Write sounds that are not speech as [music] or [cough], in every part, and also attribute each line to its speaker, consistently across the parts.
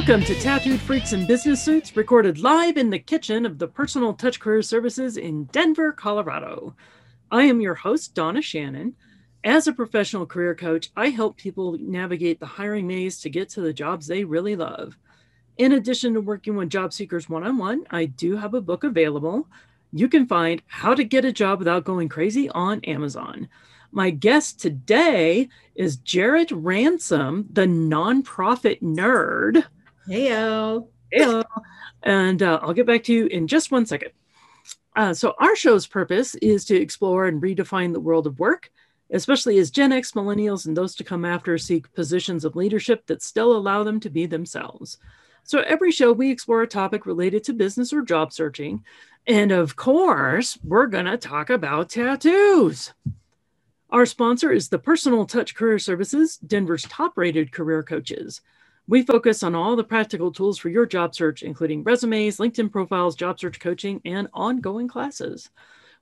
Speaker 1: Welcome to Tattooed Freaks in Business Suits, recorded live in the kitchen of the Personal Touch Career Services in Denver, Colorado. I am your host, Donna Shannon. As a professional career coach, I help people navigate the hiring maze to get to the jobs they really love. In addition to working with job seekers one on one, I do have a book available. You can find How to Get a Job Without Going Crazy on Amazon. My guest today is Jarrett Ransom, the nonprofit nerd.
Speaker 2: Heyo.
Speaker 1: Heyo. And uh, I'll get back to you in just one second. Uh, so, our show's purpose is to explore and redefine the world of work, especially as Gen X, millennials, and those to come after seek positions of leadership that still allow them to be themselves. So, every show we explore a topic related to business or job searching. And of course, we're going to talk about tattoos. Our sponsor is the Personal Touch Career Services, Denver's top rated career coaches. We focus on all the practical tools for your job search, including resumes, LinkedIn profiles, job search coaching, and ongoing classes.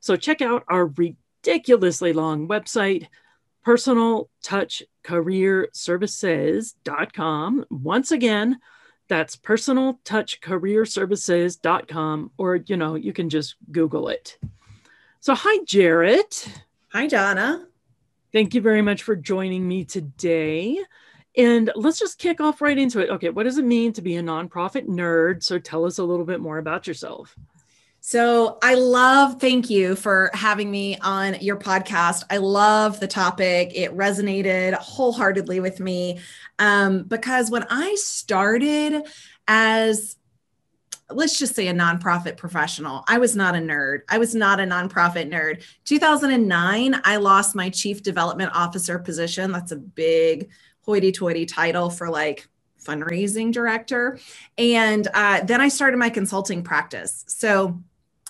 Speaker 1: So check out our ridiculously long website, personaltouchcareerservices.com. Once again, that's personaltouchcareerservices.com, or, you know, you can just Google it. So, hi, Jarrett.
Speaker 2: Hi, Donna.
Speaker 1: Thank you very much for joining me today. And let's just kick off right into it. Okay, what does it mean to be a nonprofit nerd? So tell us a little bit more about yourself.
Speaker 2: So I love, thank you for having me on your podcast. I love the topic. It resonated wholeheartedly with me um, because when I started as let's just say a nonprofit professional. I was not a nerd. I was not a nonprofit nerd. 2009, I lost my chief development officer position. That's a big hoity toity title for like fundraising director. And uh, then I started my consulting practice. So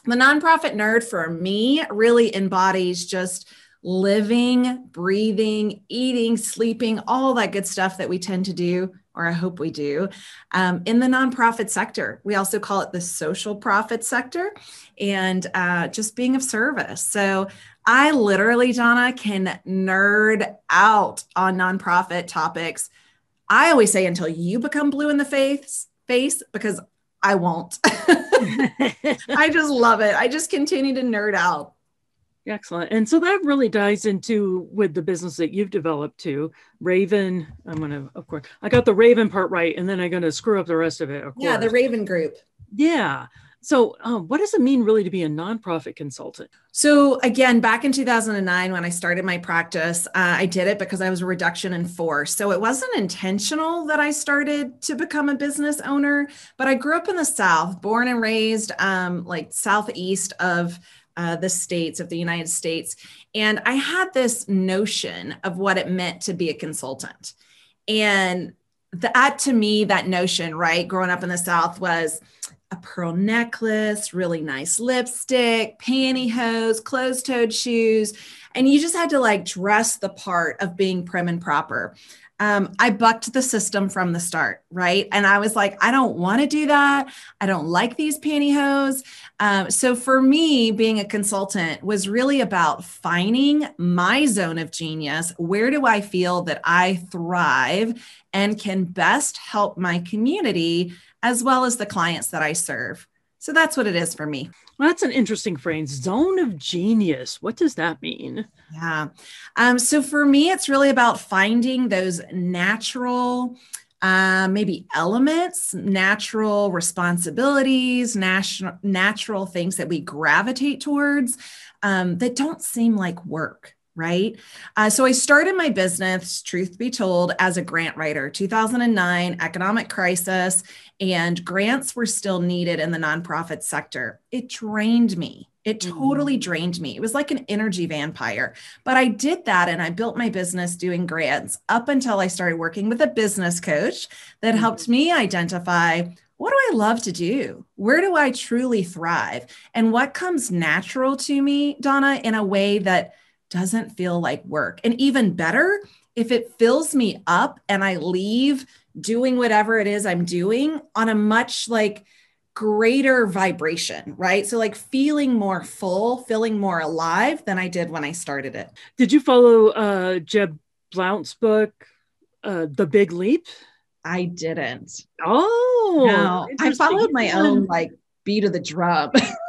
Speaker 2: the nonprofit nerd for me really embodies just living, breathing, eating, sleeping, all that good stuff that we tend to do or I hope we do, um, in the nonprofit sector. We also call it the social profit sector and uh, just being of service. So I literally, Donna, can nerd out on nonprofit topics. I always say until you become blue in the face, face because I won't. [laughs] I just love it. I just continue to nerd out.
Speaker 1: Excellent. And so that really dives into with the business that you've developed too. Rayvan, I'm going to, of course, I got the Rayvan part right, and then I'm going to screw up the rest of it. Of
Speaker 2: yeah, the Rayvan Group.
Speaker 1: Yeah. So, um, what does it mean really to be a nonprofit consultant?
Speaker 2: So, again, back in 2009, when I started my practice, uh, I did it because I was a reduction in force. So, it wasn't intentional that I started to become a business owner, but I grew up in the South, born and raised um, like southeast of uh, the states of the United States. And I had this notion of what it meant to be a consultant. And that to me, that notion, right, growing up in the South was a pearl necklace, really nice lipstick, pantyhose, closed toed shoes. And you just had to like dress the part of being prim and proper um, I bucked the system from the start, right? And I was like, I don't want to do that. I don't like these pantyhose. Um, so for me, being a consultant was really about finding my zone of genius. Where do I feel that I thrive and can best help my community as well as the clients that I serve? So that's what it is for me.
Speaker 1: Well, that's an interesting phrase. Zone of genius. What does that mean?
Speaker 2: Yeah. Um, so for me, it's really about finding those natural, uh, maybe elements, natural responsibilities, natural natural things that we gravitate towards um, that don't seem like work right? Uh, so I started my business, truth be told, as a grant writer, 2009, economic crisis, and grants were still needed in the nonprofit sector. It drained me. It totally mm-hmm. drained me. It was like an energy vampire. But I did that and I built my business doing grants up until I started working with a business coach that mm-hmm. helped me identify what do I love to do? Where do I truly thrive? And what comes natural to me, Donna, in a way that doesn't feel like work. And even better, if it fills me up and I leave doing whatever it is I'm doing on a much like greater vibration, right? So like feeling more full, feeling more alive than I did when I started it.
Speaker 1: Did you follow uh Jeb Blount's book, uh The Big Leap?
Speaker 2: I didn't.
Speaker 1: Oh,
Speaker 2: no, I followed my own like beat of the drum. [laughs]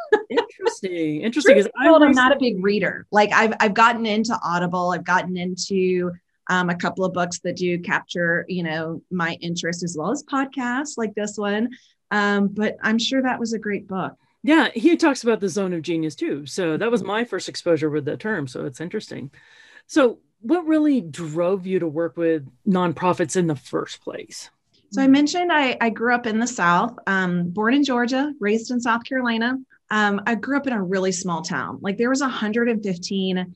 Speaker 1: interesting, interesting.
Speaker 2: Because I'm, I'm not a big reader. Like I've I've gotten into Audible. I've gotten into um, a couple of books that do capture, you know, my interest as well as podcasts like this one. Um, but I'm sure that was a great book.
Speaker 1: Yeah, he talks about the zone of genius too. So that was my first exposure with the term. So it's interesting. So, what really drove you to work with nonprofits in the first place?
Speaker 2: So, I mentioned I, I grew up in the South, um, born in Georgia, raised in South Carolina. Um, I grew up in a really small town. Like there was 115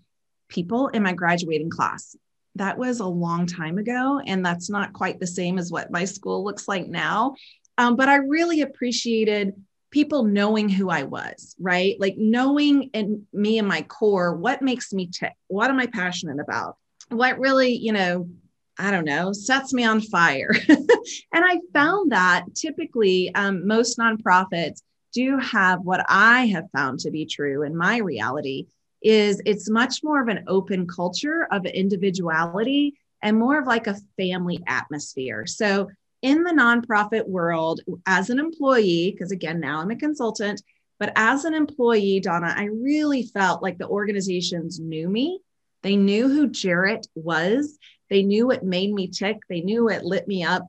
Speaker 2: people in my graduating class. That was a long time ago, and that's not quite the same as what my school looks like now. Um, but I really appreciated people knowing who I was, right? Like knowing in me and my core, what makes me tick? What am I passionate about? What really, you know, I don't know, sets me on fire. [laughs] and I found that typically um, most nonprofits do have what I have found to be true in my reality is it's much more of an open culture of individuality and more of like a family atmosphere. So in the nonprofit world as an employee, because again, now I'm a consultant, but as an employee, Donna, I really felt like the organizations knew me. They knew who Jarrett was. They knew what made me tick. They knew what lit me up.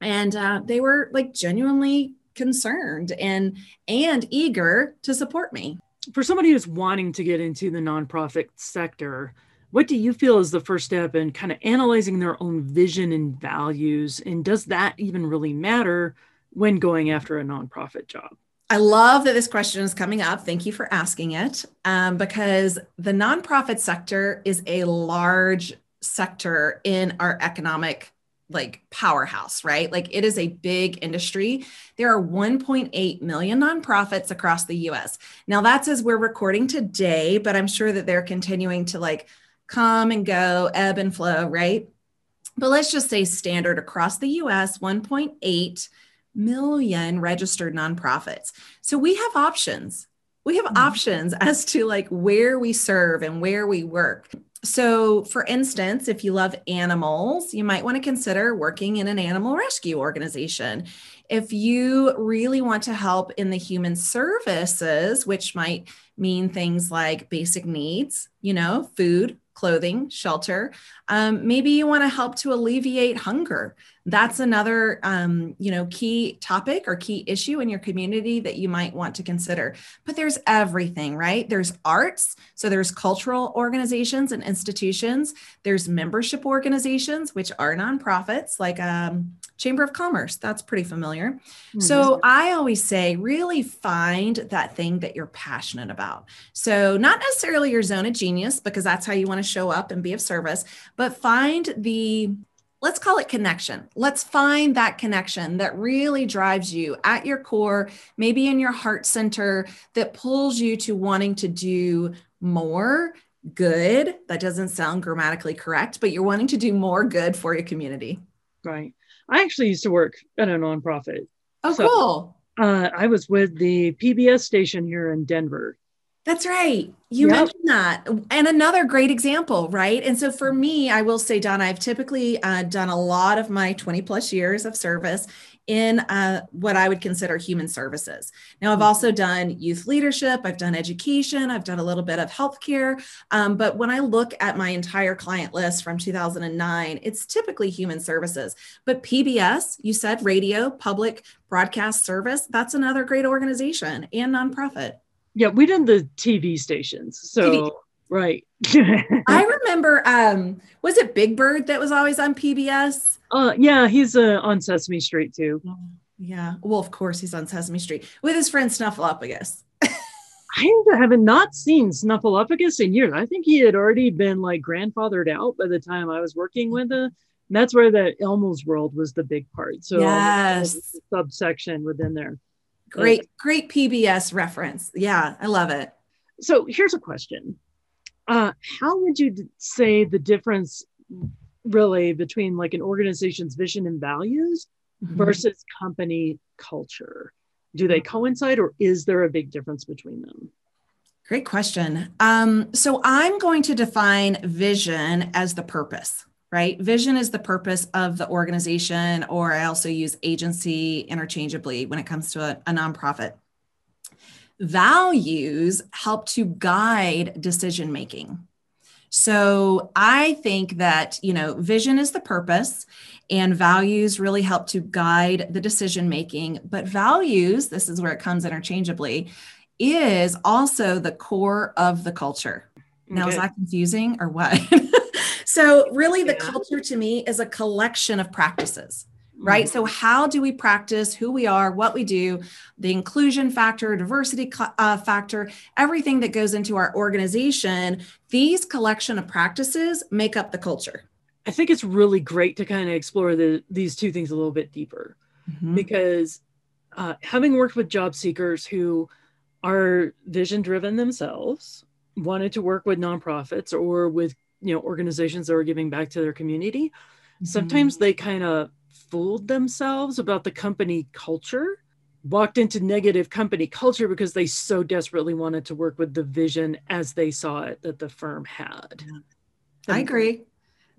Speaker 2: And uh, they were like genuinely concerned and and eager to support me.
Speaker 1: For somebody who's wanting to get into the nonprofit sector, what do you feel is the first step in kind of analyzing their own vision and values and does that even really matter when going after a nonprofit job
Speaker 2: I love that this question is coming up. Thank you for asking it. Um, because the nonprofit sector is a large sector in our economic like powerhouse, right? Like it is a big industry. There are 1.8 million nonprofits across the US. Now that's as we're recording today, but I'm sure that they're continuing to like come and go, ebb and flow, right? But let's just say standard across the US 1.8 million registered nonprofits. So we have options. We have mm-hmm. options as to like where we serve and where we work. So, for instance, if you love animals, you might want to consider working in an animal rescue organization. If you really want to help in the human services, which might mean things like basic needs, you know, food, clothing, shelter. Um, maybe you want to help to alleviate hunger. That's another, um, you know, key topic or key issue in your community that you might want to consider. But there's everything, right? There's arts, so there's cultural organizations and institutions. There's membership organizations, which are nonprofits, like um, Chamber of Commerce. That's pretty familiar. Mm-hmm. So I always say, really find that thing that you're passionate about. So not necessarily your zone of genius, because that's how you want to show up and be of service, but find the let's call it connection. Let's find that connection that really drives you at your core, maybe in your heart center, that pulls you to wanting to do more good. That doesn't sound grammatically correct, but you're wanting to do more good for your community.
Speaker 1: Right. I actually used to work at a nonprofit.
Speaker 2: Oh, so, cool.
Speaker 1: Uh, I was with the PBS station here in Denver.
Speaker 2: That's right. You yep. mentioned that. And another great example, right? And so for me, I will say, Don, I've typically uh, done a lot of my 20 plus years of service in uh, what I would consider human services. Now, I've also done youth leadership, I've done education, I've done a little bit of healthcare. Um, but when I look at my entire client list from 2009, it's typically human services. But PBS, you said radio, public broadcast service, that's another great organization and nonprofit.
Speaker 1: Yeah, we did the TV stations. So TV. Right. [laughs]
Speaker 2: I remember um was it Big Bird that was always on PBS?
Speaker 1: Uh yeah, he's uh, on Sesame Street too.
Speaker 2: Yeah. Well, of course he's on Sesame Street with his friend Snuffleupagus. [laughs]
Speaker 1: I haven't not seen Snuffleupagus in years. I think he had already been like grandfathered out by the time I was working with him. That's where the Elmo's World was the big part. So
Speaker 2: yes.
Speaker 1: subsection within there.
Speaker 2: Great, great PBS reference. Yeah, I love it.
Speaker 1: So here's a question. Uh, how would you say the difference really between like an organization's vision and values mm-hmm. versus company culture? Do they coincide or is there a big difference between them?
Speaker 2: Great question. Um, so I'm going to define vision as the purpose right? Vision is the purpose of the organization, or I also use agency interchangeably when it comes to a, a nonprofit. Values help to guide decision making. So I think that, you know, vision is the purpose and values really help to guide the decision making. But values, this is where it comes interchangeably, is also the core of the culture. Mm, now, okay. is that confusing or what? [laughs] so, really, the yeah. culture to me is a collection of practices right? Mm-hmm. So, how do we practice who we are, what we do, the inclusion factor, diversity uh, factor, everything that goes into our organization? These collection of practices make up the culture.
Speaker 1: I think it's really great to kind of explore the, these two things a little bit deeper mm-hmm. because uh, having worked with job seekers who are vision driven themselves, wanted to work with nonprofits or with you know organizations that are giving back to their community, mm-hmm. sometimes they kind of fooled themselves about the company culture walked into negative company culture because they so desperately wanted to work with the vision as they saw it that the firm had.
Speaker 2: I agree.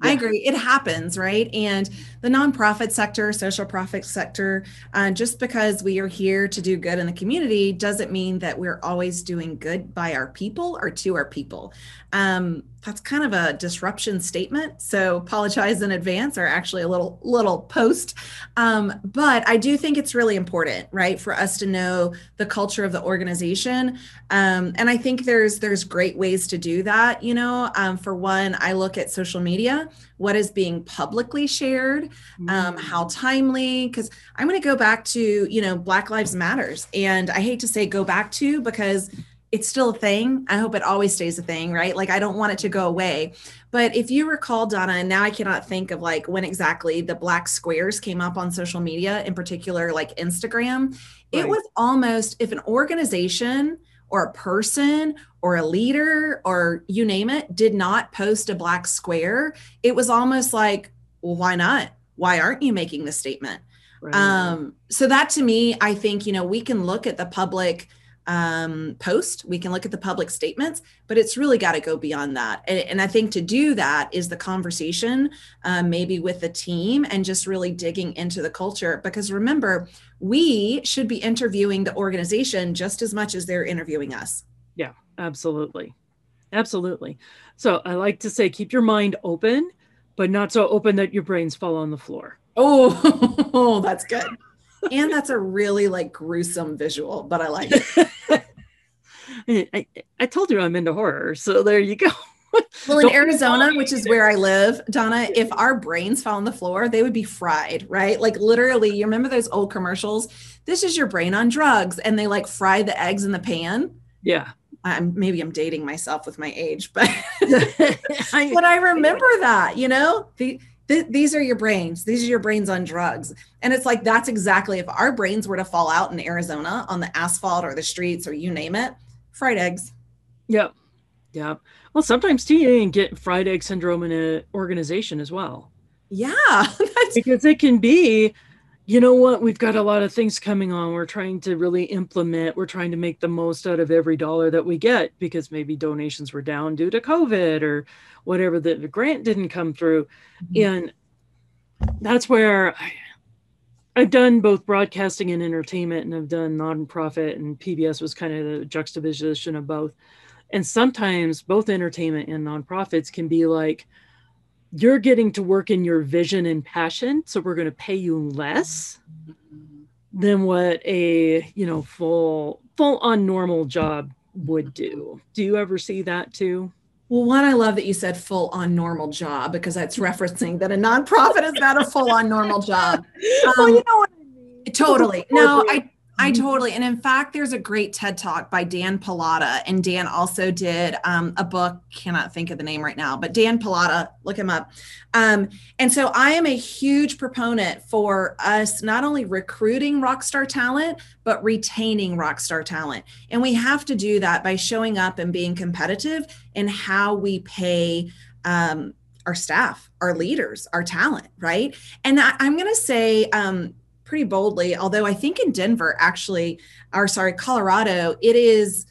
Speaker 2: Yeah. I agree. It happens, right? And the nonprofit sector, social profit sector, uh, just because we are here to do good in the community doesn't mean that we're always doing good by our people or to our people. Um, that's kind of a disruption statement. So apologize in advance, or actually a little little post. Um, but I do think it's really important, right, for us to know the culture of the organization. Um, and I think there's there's great ways to do that. You know, um, for one, I look at social media, what is being publicly shared, um, how mm. timely. Because I'm going to go back to you know Black Lives Matters, and I hate to say go back to because it's still a thing. I hope it always stays a thing, right? Like I don't want it to go away. But if you recall, Donna, and now I cannot think of like when exactly the black squares came up on social media, in particular like Instagram, right. it was almost if an organization or a person or a leader or you name it did not post a black square, it was almost like, well, why not? Why aren't you making the statement? Right. Um, so that to me, I think, you know, we can look at the public um, post. We can look at the public statements, but it's really got to go beyond that. And, and, I think to do that is the conversation, um, maybe with the team, and just really digging into the culture. Because remember, we should be interviewing the organization just as much as they're interviewing us.
Speaker 1: Yeah, absolutely. Absolutely. So I like to say keep your mind open, but not so open that your brains fall on the floor.
Speaker 2: Oh, [laughs] that's good and that's a really like gruesome visual, but I like it. [laughs]
Speaker 1: I, I told you I'm into horror, so there you go.
Speaker 2: well, in Arizona, which is where I live, Donna, if our brains fell on the floor, they would be fried, right? Like literally, you remember those old commercials? This is your brain on drugs, and they like fry the eggs in the pan.
Speaker 1: Yeah.
Speaker 2: I'm maybe I'm dating myself with my age, but [laughs] [laughs] but I remember that, you know, the th- these are your brains. These are your brains on drugs. And it's like, that's exactly if our brains were to fall out in Arizona on the asphalt or the streets or you name it, fried eggs.
Speaker 1: Yep. Yep. Well, sometimes too, you can get fried egg syndrome in an organization as well.
Speaker 2: Yeah. [laughs]
Speaker 1: because it can be, you know what, we've got a lot of things coming on. We're trying to really implement, we're trying to make the most out of every dollar that we get because maybe donations were down due to COVID or whatever the, the grant didn't come through. Mm-hmm. And that's where I, I've done both broadcasting and entertainment, and I've done nonprofit, and PBS was kind of the juxtaposition of both. And sometimes both entertainment and nonprofits can be like, you're getting to work in your vision and passion, so we're going to pay you less than what a you know full full on normal job would do. Do you ever see that too?
Speaker 2: Well, one, I love that you said full on normal job because that's referencing that a nonprofit is not a full on normal job. Um, [laughs] well, you know what I mean. Totally. No, I I mm-hmm. totally. And in fact, there's a great TED talk by Dan Pallotta. And Dan also did um, a book, cannot think of the name right now, but Dan Pallotta, look him up. Um, and so I am a huge proponent for us not only recruiting rock star talent, but retaining rock star talent. And we have to do that by showing up and being competitive in how we pay. Um, our staff, our leaders, our talent, right? And I, am going to say, um, pretty boldly, although I think in Denver, actually, or sorry, Colorado, it is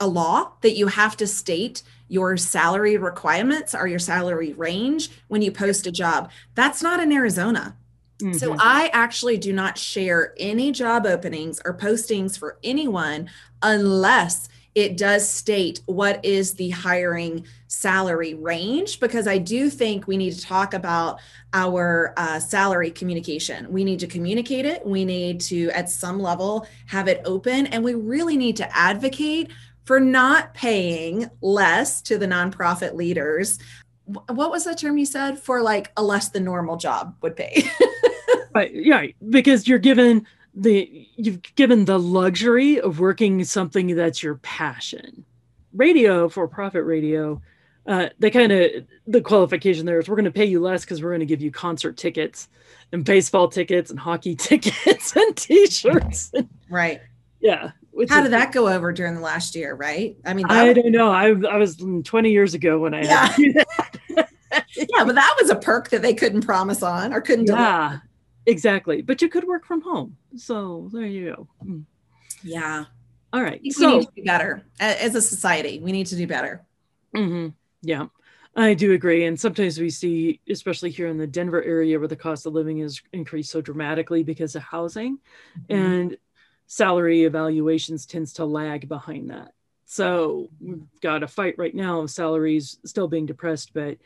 Speaker 2: a law that you have to state your salary requirements or your salary range when you post a job. That's not in Arizona. Mm-hmm. So I actually do not share any job openings or postings for anyone unless it does state what is the hiring salary range because I do think we need to talk about our uh, salary communication. We need to communicate it. We need to, at some level, have it open. And we really need to advocate for not paying less to the nonprofit leaders. What was the term you said for like a less than normal job would pay?
Speaker 1: right, [laughs] yeah, because you're given the you've given the luxury of working something that's your passion. Radio for profit radio, uh, they kind of the qualification there is we're going to pay you less because we're going to give you concert tickets and baseball tickets and hockey [laughs] tickets and t-shirts.
Speaker 2: right.
Speaker 1: Yeah.
Speaker 2: How did that go over during the last year? Right. I mean,
Speaker 1: I was, don't know. I, I was 20 years ago when I
Speaker 2: yeah. [laughs] yeah, but that was a perk that they couldn't promise on or couldn't.
Speaker 1: Yeah. Deliver. Exactly. But you could work from home. So there you go. Mm.
Speaker 2: Yeah.
Speaker 1: All right.
Speaker 2: So, we need to do better as a society. We need to do better.
Speaker 1: Mm-hmm. Yeah. I do agree. And sometimes we see, especially here in the Denver area, where the cost of living has increased so dramatically because of housing mm-hmm. and salary evaluations tends to lag behind that. So we've got a fight right now of salaries still being depressed, but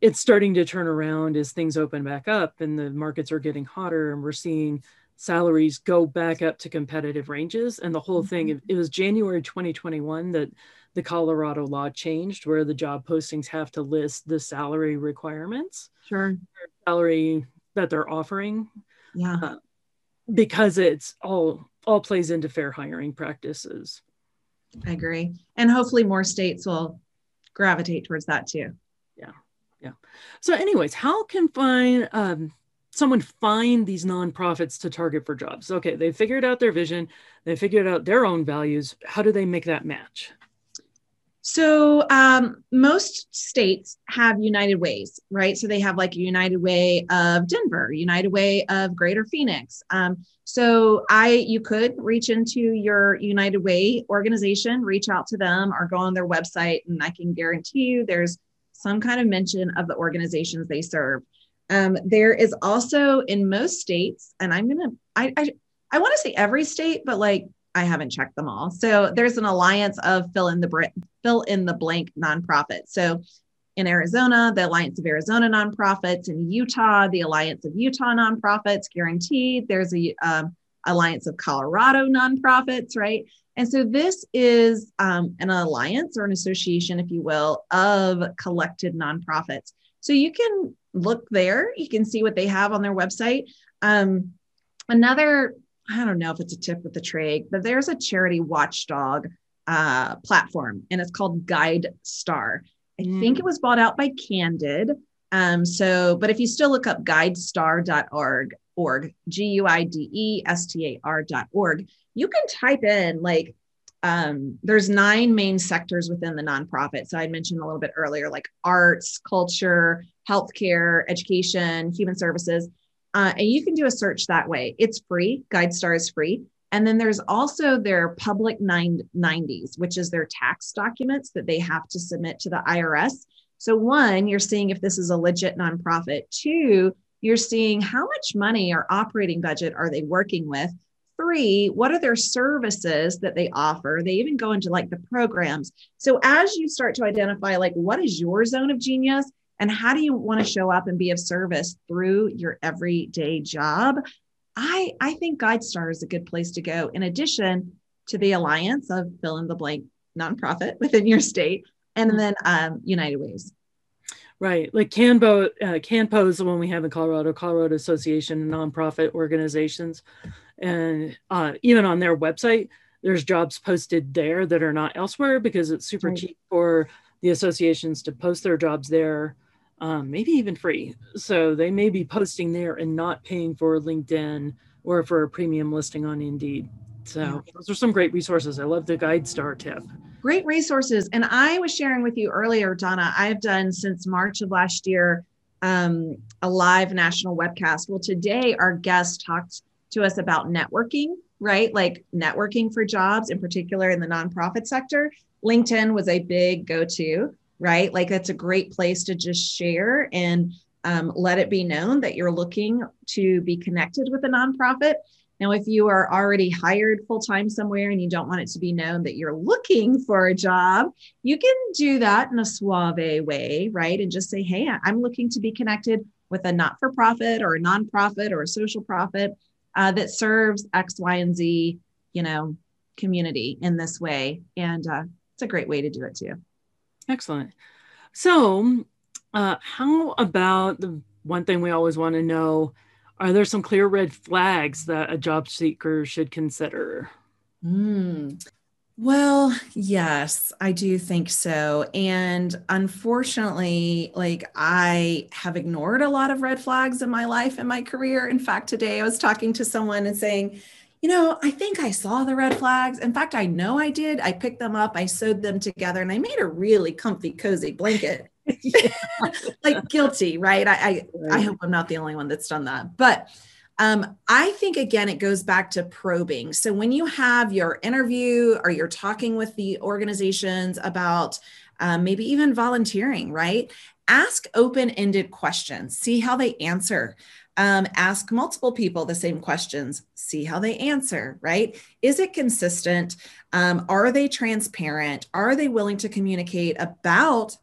Speaker 1: it's starting to turn around as things open back up and the markets are getting hotter and we're seeing salaries go back up to competitive ranges. And the whole thing mm-hmm. it was january 2021 that the colorado law changed where the job postings have to list the salary requirements
Speaker 2: sure.
Speaker 1: salary that they're offering.
Speaker 2: Yeah. Uh,
Speaker 1: because it's all all plays into fair hiring practices.
Speaker 2: I agree. And hopefully more states will gravitate towards that too.
Speaker 1: Yeah yeah so anyways how can find um, someone find these nonprofits to target for jobs okay they figured out their vision they figured out their own values how do they make that match
Speaker 2: so um, most states have United Ways, right? So they have like United Way of Denver, United Way of Greater Phoenix. Um, so I, you could reach into your United Way organization, reach out to them, or go on their website, and I can guarantee you there's some kind of mention of the organizations they serve. Um, there is also in most states, and I'm gonna, I, I, I want to say every state, but like I haven't checked them all. So there's an alliance of fill in the fill in the blank nonprofits. So in Arizona, the Alliance of Arizona Nonprofits. In Utah, the Alliance of Utah Nonprofits. Guaranteed. There's a um, Alliance of Colorado Nonprofits, right? And so this is um, an alliance or an association, if you will, of collected nonprofits. So you can look there, you can see what they have on their website. Um, another, I don't know if it's a tip with the trade, but there's a charity watchdog uh, platform and it's called Guide Star. I mm. think it was bought out by Candid. Um, so, but if you still look up guidestar.org, org, G U I D E S T A R.org, you can type in like um, there's nine main sectors within the nonprofit. So I mentioned a little bit earlier, like arts, culture, healthcare, education, human services. Uh, and you can do a search that way. It's free. GuideStar is free. And then there's also their public 990s, which is their tax documents that they have to submit to the IRS. So, one, you're seeing if this is a legit nonprofit. Two, you're seeing how much money or operating budget are they working with three, what are their services that they offer? They even go into like the programs. So as you start to identify, like, what is your zone of genius and how do you want to show up and be of service through your everyday job? I, I think GuideStar is a good place to go. In addition to the alliance of fill in the blank nonprofit [laughs] within your state, and then um, United Ways.
Speaker 1: Right, like Canbo, uh, CanPO is the one we have in Colorado, Colorado Association of Nonprofit Organizations, and uh, even on their website, there's jobs posted there that are not elsewhere because it's super right. cheap for the associations to post their jobs there, um, maybe even free. So they may be posting there and not paying for LinkedIn or for a premium listing on Indeed. So those are some great resources. I love the GuideStar tip.
Speaker 2: Great resources. And I was sharing with you earlier, Donna, I've done since March of last year um, a live national webcast. Well, today our guest talked to us about networking, right? Like networking for jobs, in particular in the nonprofit sector. LinkedIn was a big go to. right? Like that's a great place to just share and um, let it be known that you're looking to be connected with a nonprofit. Now, if you are already hired full time somewhere and you don't want it to be known that you're looking for a job, you can do that in a suave way, right? And just say, hey, I'm looking to be connected with a not for profit or a nonprofit or a social profit uh, that serves X, Y, and Z, you know, community in this way. And uh, it's a great way to do it too.
Speaker 1: Excellent. So, uh, how about the one thing we always want to know? Are there some clear red flags that a job seeker should consider?
Speaker 2: Mm. Well, yes, I do think so. And unfortunately, like I have ignored a lot of red flags in my life and my career. In fact, today I was talking to someone and saying, you know, I think I saw the red flags. In fact, I know I did. I picked them up, I sewed them together, and I made a really comfy, cozy blanket. [laughs] like guilty, right? I, I, I hope I'm not the only one that's done that. But um, I think again, it goes back to probing. So when you have your interview or you're talking with the organizations about um, maybe even volunteering, right? Ask open ended questions, see how they answer. Um, ask multiple people the same questions, see how they answer, right? Is it consistent? Um, are they transparent? Are they willing to communicate about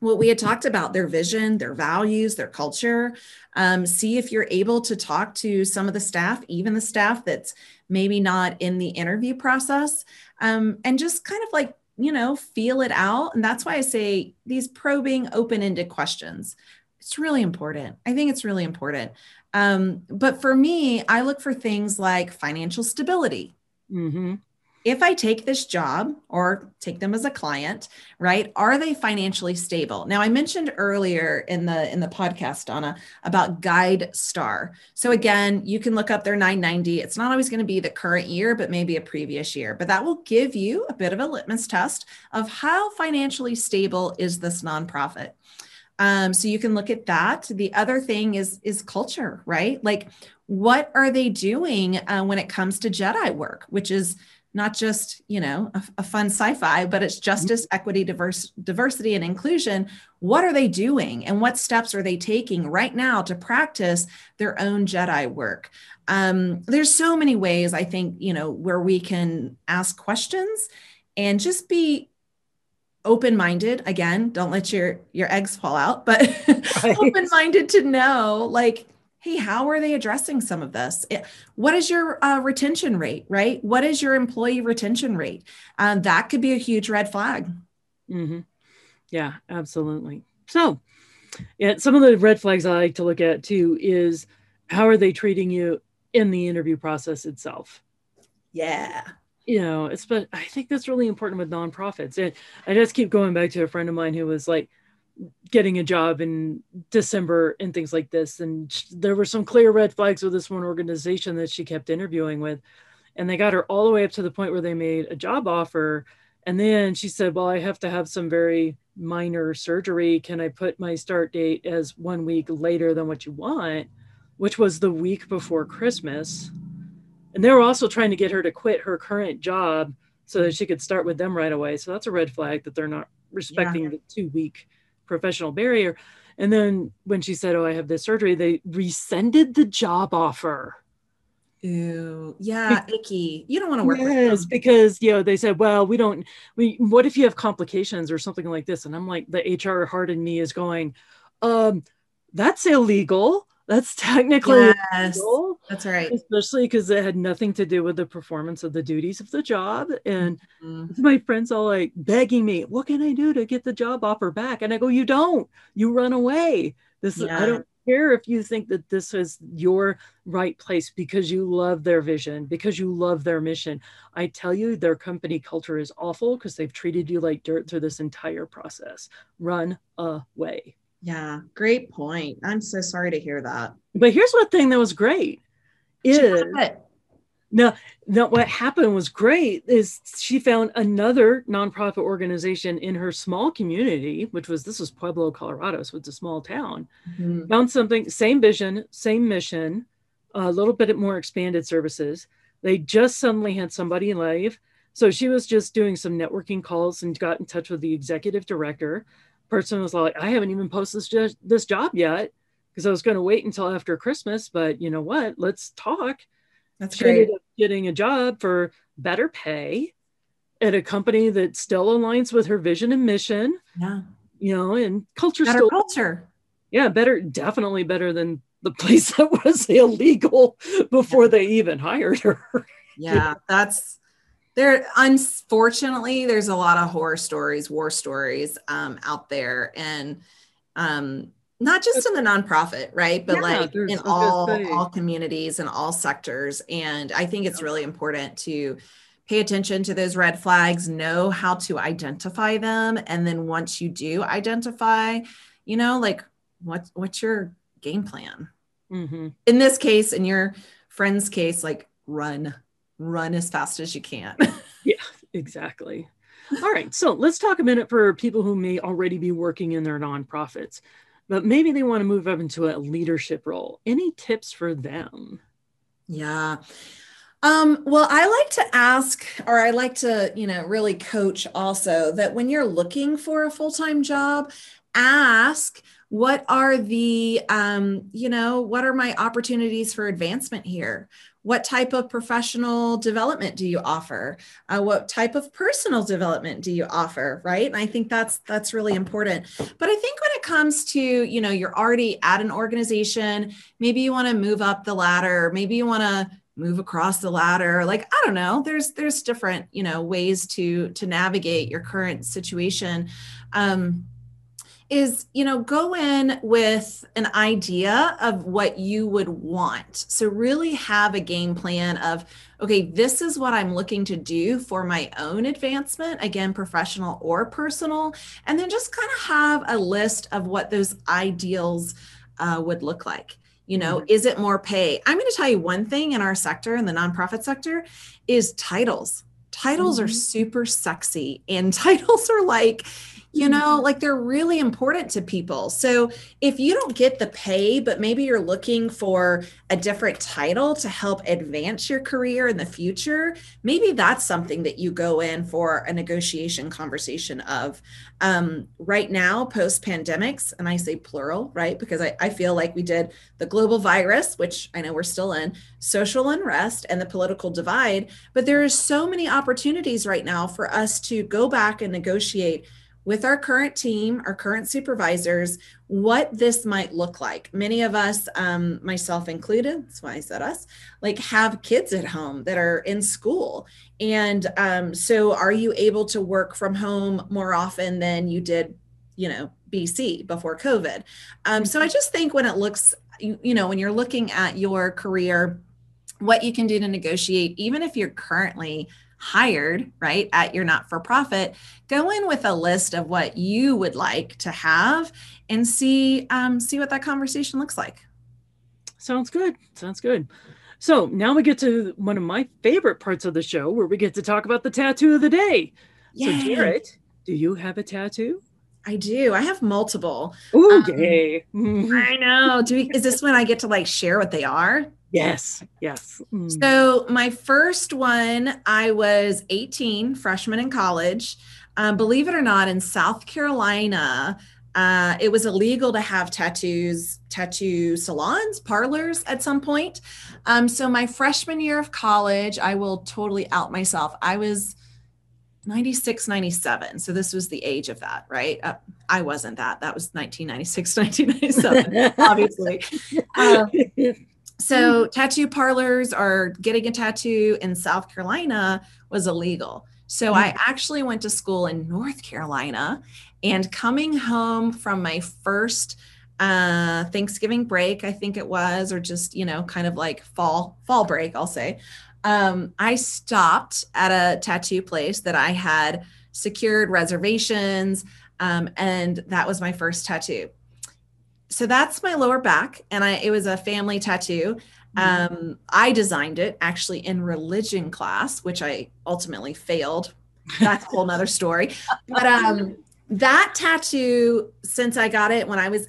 Speaker 2: what we had talked about their vision, their values, their culture. Um, see if you're able to talk to some of the staff, even the staff that's maybe not in the interview process, um, and just kind of like, you know, feel it out. And that's why I say these probing, open ended questions. It's really important. I think it's really important. Um, but for me, I look for things like financial stability. Mm-hmm if I take this job or take them as a client, right? Are they financially stable? Now I mentioned earlier in the in the podcast Donna about GuideStar. So again, you can look up their 990. It's not always going to be the current year, but maybe a previous year. But that will give you a bit of a litmus test of how financially stable is this nonprofit. Um, so you can look at that. The other thing is is culture, right? Like what are they doing uh, when it comes to Jedi work, which is not just you know a, a fun sci-fi but it's justice mm-hmm. equity diverse diversity and inclusion what are they doing and what steps are they taking right now to practice their own jedi work um, there's so many ways i think you know where we can ask questions and just be open-minded again don't let your your eggs fall out but [laughs] right. open-minded to know like hey, how are they addressing some of this? What is your uh, retention rate, right? What is your employee retention rate? Um, that could be a huge red flag.
Speaker 1: Mm-hmm. Yeah, absolutely. So, yeah, some of the red flags I like to look at too is how are they treating you in the interview process itself?
Speaker 2: Yeah.
Speaker 1: You know, it's but I think that's really important with nonprofits. And I just keep going back to a friend of mine who was like, getting a job in December and things like this. And there were some clear red flags with this one organization that she kept interviewing with. And they got her all the way up to the point where they made a job offer. And then she said, Well, I have to have some very minor surgery. Can I put my start date as one week later than what you want? Which was the week before Christmas. And they were also trying to get her to quit her current job so that she could start with them right away. So that's a red flag that they're not respecting yeah. the two week professional barrier. And then when she said, Oh, I have this surgery, they rescinded the job offer.
Speaker 2: Ew, yeah, icky. You don't want to work
Speaker 1: yes,
Speaker 2: with them.
Speaker 1: because you know they said, well, we don't. We what if you have complications or something like this? And I'm like, the HR heart in me is going, um, that's illegal. That's [laughs] technically yes, illegal,
Speaker 2: that's right.
Speaker 1: Especially because it had nothing to do with the performance of the duties of the job. And mm-hmm. [laughs] my friends all like begging me, what can I do to get the job offer back? And I go, you don't. You run away. This yeah. I don't care if you think that this is your right place because you love their vision, because you love their mission. I tell you, their company culture is awful because they've treated you like dirt through this entire process. Run away.
Speaker 2: Yeah, great point. I'm so sorry to hear that.
Speaker 1: But here's one thing that was great is no, no, what happened was great is she found another nonprofit organization in her small community, which was this was Pueblo, Colorado, so it's a small town. Mm-hmm. Found something, same vision, same mission, a little bit more expanded services. They just suddenly had somebody leave. So she was just doing some networking calls and got in touch with the executive director. Person was like, I haven't even posted this, this job yet because I was going to wait until after Christmas. But you know what? Let's talk.
Speaker 2: That's
Speaker 1: she
Speaker 2: great.
Speaker 1: getting a job for better pay at a company that still aligns with her vision and mission.
Speaker 2: Yeah.
Speaker 1: You know, and culture
Speaker 2: Better
Speaker 1: still,
Speaker 2: culture.
Speaker 1: yeah, better, definitely better than the [laughs] place that was illegal before they even hired her.
Speaker 2: Yeah, that's there. Unfortunately, there's a lot of horror stories, war stories um, out there, and um, not just in the nonprofit, right? But
Speaker 1: Yeah,
Speaker 2: like in
Speaker 1: I was gonna
Speaker 2: all all communities and all sectors. And I think it's really important to pay attention to those red flags, know how to identify them, and then once you do identify, you know, like what what's your game plan?
Speaker 1: hmm
Speaker 2: In this case, in your friend's case, like run, run as fast as you can. [laughs]
Speaker 1: Yeah, exactly. All right. So let's talk a minute for people who may already be working in their nonprofits, but maybe they want to move up into a leadership role. Any tips for them?
Speaker 2: Yeah. Um, well, I like to ask, or I like to, you know, really coach also that when you're looking for a full time job, ask what are the, um, you know, what are my opportunities for advancement here? What type of professional development do you offer? Uh, what type of personal development do you offer? Right. And I think that's that's really important. But I think when it comes to, you know, you're already at an organization, maybe you want to move up the ladder, maybe you want to move across the ladder like i don't know there's there's different you know ways to to navigate your current situation um is you know go in with an idea of what you would want. So really have a game plan of okay this is what i'm looking to do for my own advancement again professional or personal and then just kind of have a list of what those ideals uh, would look like. You know is it more pay? I'm going to tell you one thing in our sector in the nonprofit sector is titles. Titles are
Speaker 1: Mhm.
Speaker 2: super sexy and [laughs] titles are like you know like they're really important to people. So if you don't get the pay but maybe you're looking for a different title to help advance your career in the future maybe that's something that you go in for a negotiation conversation of. Um, right now post pandemics and i say plural right? Because I, I feel like we did the global virus which i know we're still in social unrest and the political divide but there is so many opportunities right now for us to go back and negotiate with our current team, our current supervisors, what this might look like. Many of us, um, myself included, that's why I said us, like have kids at home that are in school. And um, so are you able to work from home more often than you did, you know, BC before COVID? Um, so I just think when it looks, you, you know, when you're looking at your career, what you can do to negotiate, even if you're currently hired right at your not for profit go in with a list of what you would like to have and see um, see what that conversation looks like
Speaker 1: Sounds good. Sounds good. So now we get to one of my favorite parts of the show where we get to talk about the tattoo of the day. So,
Speaker 2: Yay.
Speaker 1: Jarrett, do you have a tattoo?
Speaker 2: i do i have multiple
Speaker 1: Ooh,
Speaker 2: Um, [laughs] i know do we, is this when i get to like share what they are
Speaker 1: yes, yes. Mm.
Speaker 2: So my first one, I was 18, freshman in college. Um, believe it or not, in South Carolina, uh, it was illegal to have tattoos, tattoo salons, parlors at some point. Um, so my freshman year of college, I will totally out myself. I was 96, 97. So this was the age of that, right? Uh, I wasn't that. That was 1996, 1997, [laughs] [laughs] obviously. Um, [laughs] so tattoo parlors or getting a tattoo in South Carolina was illegal. So I actually went to school in North Carolina and coming home from my first uh Thanksgiving break, I think it was, or just, you know, kind of like fall fall break, I'll say. Um, I stopped at a tattoo place that I had secured reservations, um, and that was my first tattoo so that's my lower back and i it was a family tattoo um, i designed it actually in religion class which i ultimately failed that's a whole nother story but um, that tattoo since i got it when i was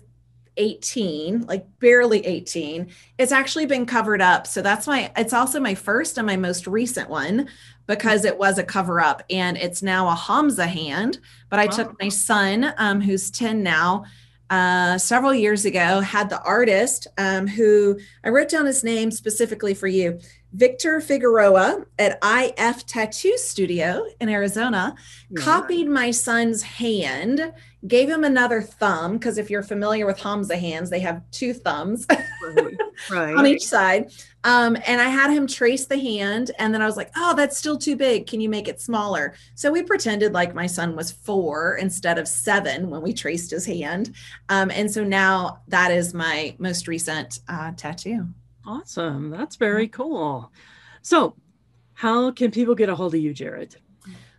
Speaker 2: 18 like barely 18 it's actually been covered up so that's my it's also my first and my most recent one because it was a cover up and it's now a Hamza hand. But I wow. took my son, um, who's 10 now, uh, several years ago, had the artist um, who I wrote down his name specifically for you. Victor Figueroa at IF Tattoo Studio in Arizona yeah. copied my son's hand, gave him another thumb, because if you're familiar with Hamsa hands, they have two thumbs right. [laughs] Right. on each side. Um, and I had him trace the hand, and then I was like, oh, that's still too big. Can you make it smaller? So we pretended like my son was four instead of seven when we traced his hand. Um, and so now that is my most recent uh, tattoo.
Speaker 1: Awesome. That's very cool. So, how can people get a hold of you, Jarrett?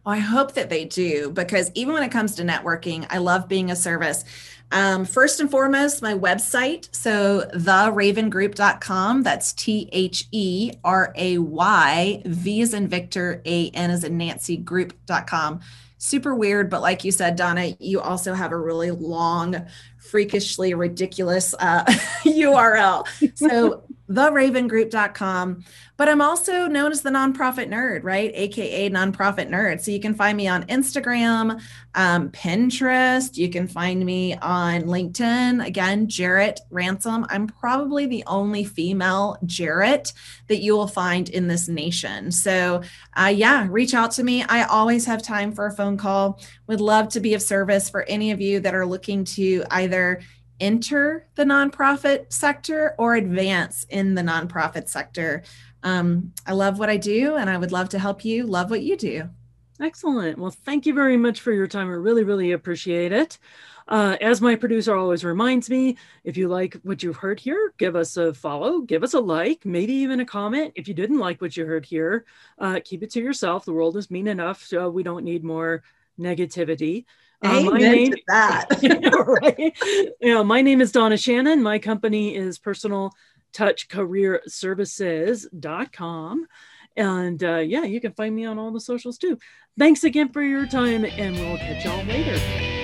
Speaker 2: Well, I hope that they do because even when it comes to networking, I love being a service. Um, first and foremost, my website. So, therayvangroup.com. That's T H E R A Y, V as in Victor, A N as in Nancy, group.com. Super weird, but like you said, Donna, you also have a really long, freakishly ridiculous uh, [laughs] URL. So, therayvangroup.com. But I'm also known as the nonprofit nerd, right? AKA nonprofit nerd. So you can find me on Instagram, um, Pinterest. You can find me on LinkedIn. Again, Jarrett Ransom. I'm probably the only female Jarrett that you will find in this nation. So, uh, yeah, reach out to me. I always have time for a phone call. Would love to be of service for any of you that are looking to either enter the nonprofit sector or advance in the nonprofit sector. Um, I love what I do and I would love to help you love what you do.
Speaker 1: Excellent. Well, thank you very much for your time. I really, really appreciate it. Uh, as my producer always reminds me, if you like what you've heard here, give us a follow, give us a like, maybe even a comment. If you didn't like what you heard here, uh, keep it to yourself. The world is mean enough, so we don't need more negativity.
Speaker 2: Uh, my name, [laughs] that. [laughs]
Speaker 1: right? Yeah, my name is Donna Shannon. My company is Personal Touch Career Services.com. And uh, yeah, you can find me on all the socials too. Thanks again for your time, and we'll catch y'all later.